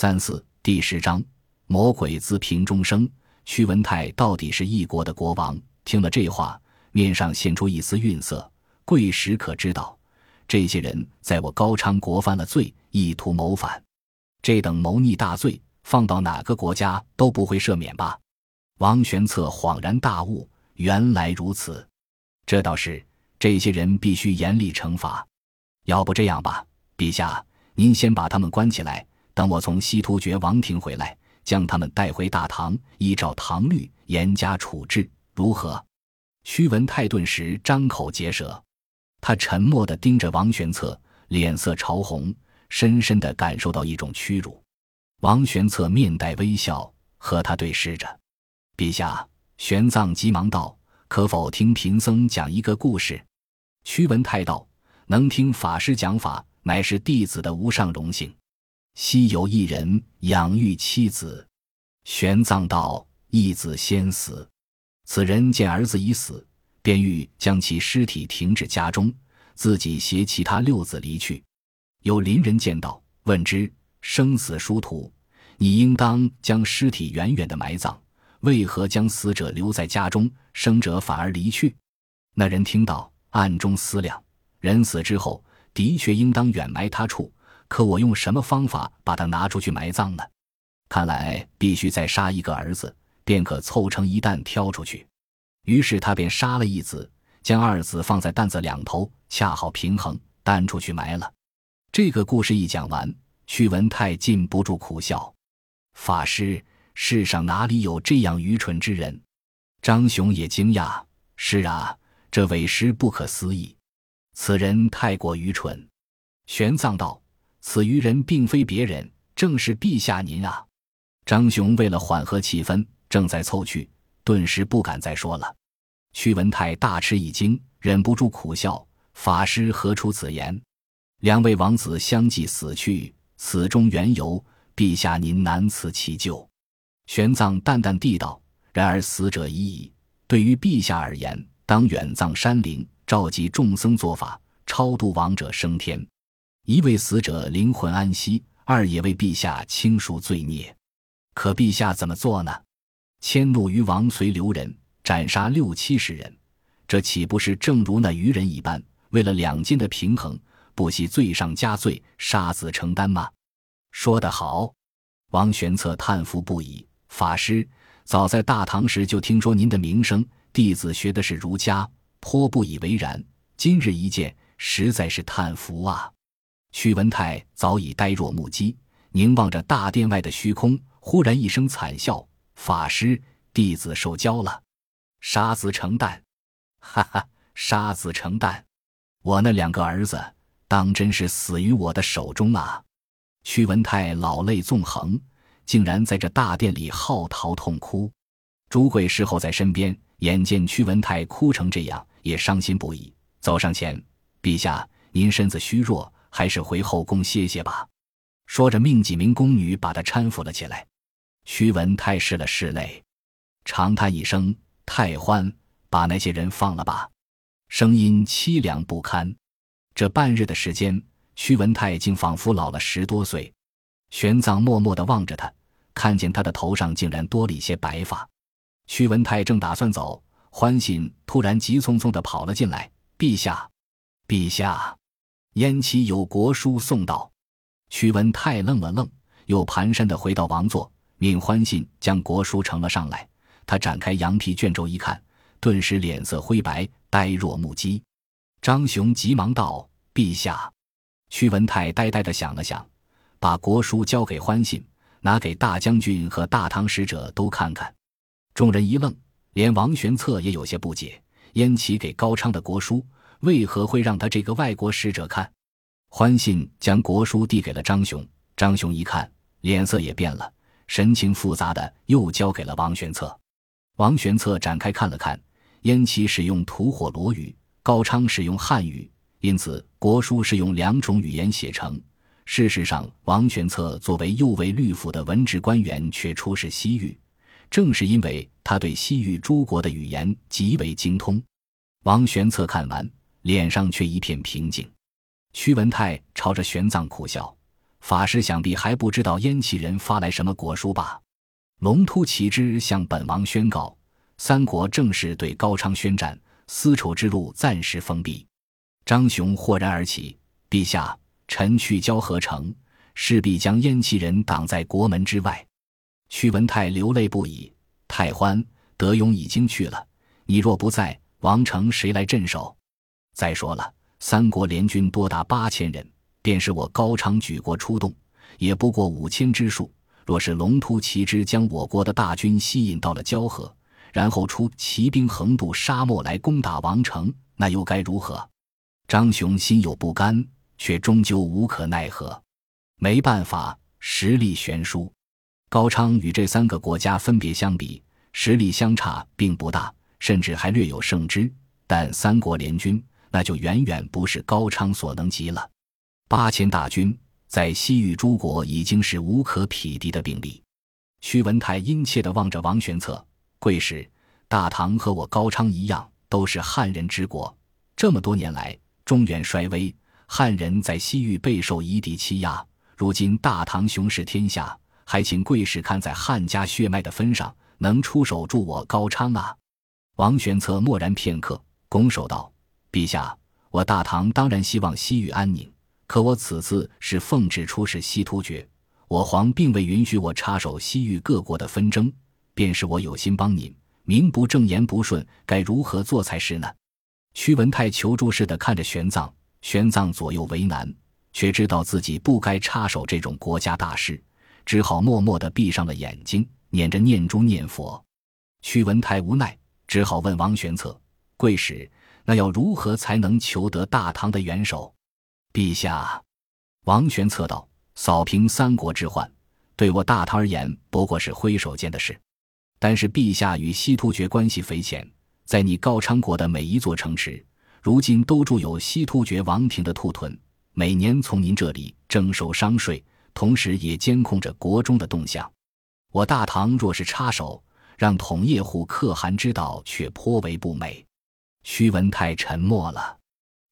三四第十章，魔鬼自瓶中生。屈文泰到底是一国的国王，听了这话，面上现出一丝愠色。贵时可知道，这些人在我高昌国犯了罪，意图谋反。这等谋逆大罪，放到哪个国家都不会赦免吧？王玄策恍然大悟，原来如此。这倒是，这些人必须严厉惩罚。要不这样吧，陛下，您先把他们关起来，等我从西突厥王庭回来，将他们带回大唐，依照唐律严加处置，如何？屈文泰顿时张口结舌，他沉默地盯着王玄策，脸色潮红，深深地感受到一种屈辱。王玄策面带微笑，和他对视着。陛下，玄奘急忙道：“可否听贫僧讲一个故事？”屈文泰道：“能听法师讲法，乃是弟子的无上荣幸。”昔有一人养育妻子，玄奘道：“一子先死，此人见儿子已死，便欲将其尸体停至家中，自己携其他六子离去。有邻人见到，问之：生死殊途，你应当将尸体远远的埋葬。”为何将死者留在家中，生者反而离去？那人听到，暗中思量：人死之后，的确应当远埋他处。可我用什么方法把他拿出去埋葬呢？看来必须再杀一个儿子，便可凑成一担挑出去。于是他便杀了一子，将二子放在担子两头，恰好平衡，担出去埋了。这个故事一讲完，屈文泰禁不住苦笑：“法师。”世上哪里有这样愚蠢之人？张雄也惊讶。是啊，这委实不可思议。此人太过愚蠢。玄奘道：“此愚人并非别人，正是陛下您啊！”张雄为了缓和气氛，正在凑去，顿时不敢再说了。屈文泰大吃一惊，忍不住苦笑：“法师何出此言？两位王子相继死去，此中缘由，陛下您难辞其咎。”玄奘淡淡地道：“然而死者已矣，对于陛下而言，当远葬山林，召集众僧做法，超度亡者升天。一为死者灵魂安息，二也为陛下清赎罪孽。可陛下怎么做呢？迁怒于王随留人，斩杀六七十人，这岂不是正如那愚人一般，为了两晋的平衡，不惜罪上加罪，杀子承担吗？”说得好，王玄策叹服不已。法师，早在大唐时就听说您的名声，弟子学的是儒家，颇不以为然。今日一见，实在是叹服啊！屈文泰早已呆若木鸡，凝望着大殿外的虚空，忽然一声惨笑：“法师，弟子受教了，杀子成蛋，哈哈，杀子成蛋，我那两个儿子，当真是死于我的手中啊！”屈文泰老泪纵横。竟然在这大殿里嚎啕痛哭，朱贵侍候在身边，眼见屈文泰哭成这样，也伤心不已，走上前：“陛下，您身子虚弱，还是回后宫歇歇吧。”说着，命几名宫女把他搀扶了起来。屈文泰拭了拭泪，长叹一声：“太欢，把那些人放了吧。”声音凄凉不堪。这半日的时间，屈文泰竟仿佛老了十多岁。玄奘默默地望着他。看见他的头上竟然多了一些白发，屈文泰正打算走，欢信突然急匆匆地跑了进来：“陛下，陛下，燕齐有国书送到。”屈文泰愣了愣，又蹒跚地回到王座，命欢信将国书呈了上来。他展开羊皮卷轴一看，顿时脸色灰白，呆若木鸡。张雄急忙道：“陛下。”屈文泰呆呆地想了想，把国书交给欢信。拿给大将军和大唐使者都看看，众人一愣，连王玄策也有些不解：燕齐给高昌的国书，为何会让他这个外国使者看？欢信将国书递给了张雄，张雄一看，脸色也变了，神情复杂的又交给了王玄策。王玄策展开看了看，燕齐使用吐火罗语，高昌使用汉语，因此国书是用两种语言写成。事实上，王玄策作为右卫律府的文职官员，却出使西域，正是因为他对西域诸国的语言极为精通。王玄策看完，脸上却一片平静。屈文泰朝着玄奘苦笑：“法师想必还不知道燕齐人发来什么国书吧？龙突骑之向本王宣告：三国正式对高昌宣战，丝绸之路暂时封闭。张雄豁然而起：“陛下，臣去交河城，势必将燕齐人挡在国门之外。”屈文泰流泪不已：“太欢、德勇已经去了，你若不在，王城谁来镇守？再说了，三国联军多达八千人。”便是我高昌举国出动，也不过五千之数。若是龙突骑之将我国的大军吸引到了交河，然后出骑兵横渡沙漠来攻打王城，那又该如何？张雄心有不甘，却终究无可奈何。没办法，实力悬殊。高昌与这三个国家分别相比，实力相差并不大，甚至还略有胜之。但三国联军，那就远远不是高昌所能及了。八千大军在西域诸国已经是无可匹敌的兵力。屈文泰殷切地望着王玄策，贵使，大唐和我高昌一样，都是汉人之国。这么多年来，中原衰微，汉人在西域备受夷狄欺压。如今大唐雄视天下，还请贵使看在汉家血脉的分上，能出手助我高昌啊！王玄策默然片刻，拱手道：“陛下，我大唐当然希望西域安宁。”可我此次是奉旨出使西突厥，我皇并未允许我插手西域各国的纷争。便是我有心帮您，名不正言不顺，该如何做才是呢？屈文泰求助似的看着玄奘，玄奘左右为难，却知道自己不该插手这种国家大事，只好默默的闭上了眼睛，念着念珠念佛。屈文泰无奈，只好问王玄策：“贵使，那要如何才能求得大唐的援手？”陛下，王玄策道：“扫平三国之患，对我大唐而言不过是挥手间的事。但是陛下与西突厥关系匪浅，在你高昌国的每一座城池，如今都住有西突厥王庭的兔屯，每年从您这里征收商税，同时也监控着国中的动向。我大唐若是插手，让统叶户可汗知道，却颇为不美。”屈文泰沉默了，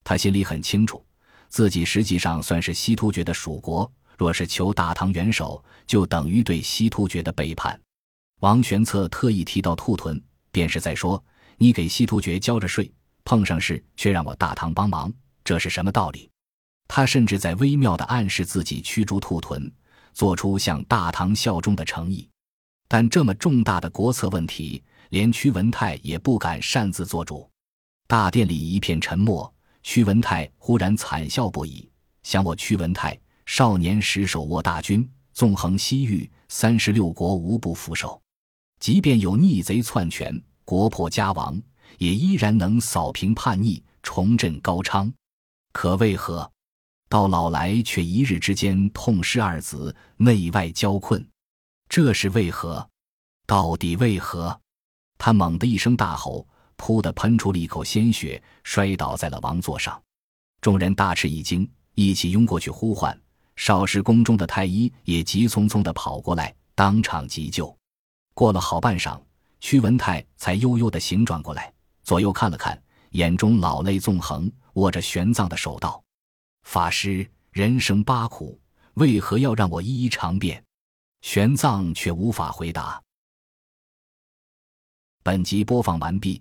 他心里很清楚。自己实际上算是西突厥的属国，若是求大唐元首，就等于对西突厥的背叛。王玄策特意提到兔屯，便是在说你给西突厥交着税，碰上事却让我大唐帮忙，这是什么道理？他甚至在微妙地暗示自己驱逐兔屯，做出向大唐效忠的诚意。但这么重大的国策问题，连屈文泰也不敢擅自做主。大殿里一片沉默。屈文泰忽然惨笑不已，想我屈文泰少年时手握大军，纵横西域，三十六国无不俯首。即便有逆贼篡权，国破家亡，也依然能扫平叛逆，重振高昌。可为何到老来却一日之间痛失二子，内外交困？这是为何？到底为何？他猛地一声大吼。噗的喷出了一口鲜血，摔倒在了王座上。众人大吃一惊，一起拥过去呼唤。少时宫中的太医也急匆匆地跑过来，当场急救。过了好半晌，屈文泰才悠悠地醒转过来，左右看了看，眼中老泪纵横，握着玄奘的手道：“法师，人生八苦，为何要让我一一尝遍？”玄奘却无法回答。本集播放完毕。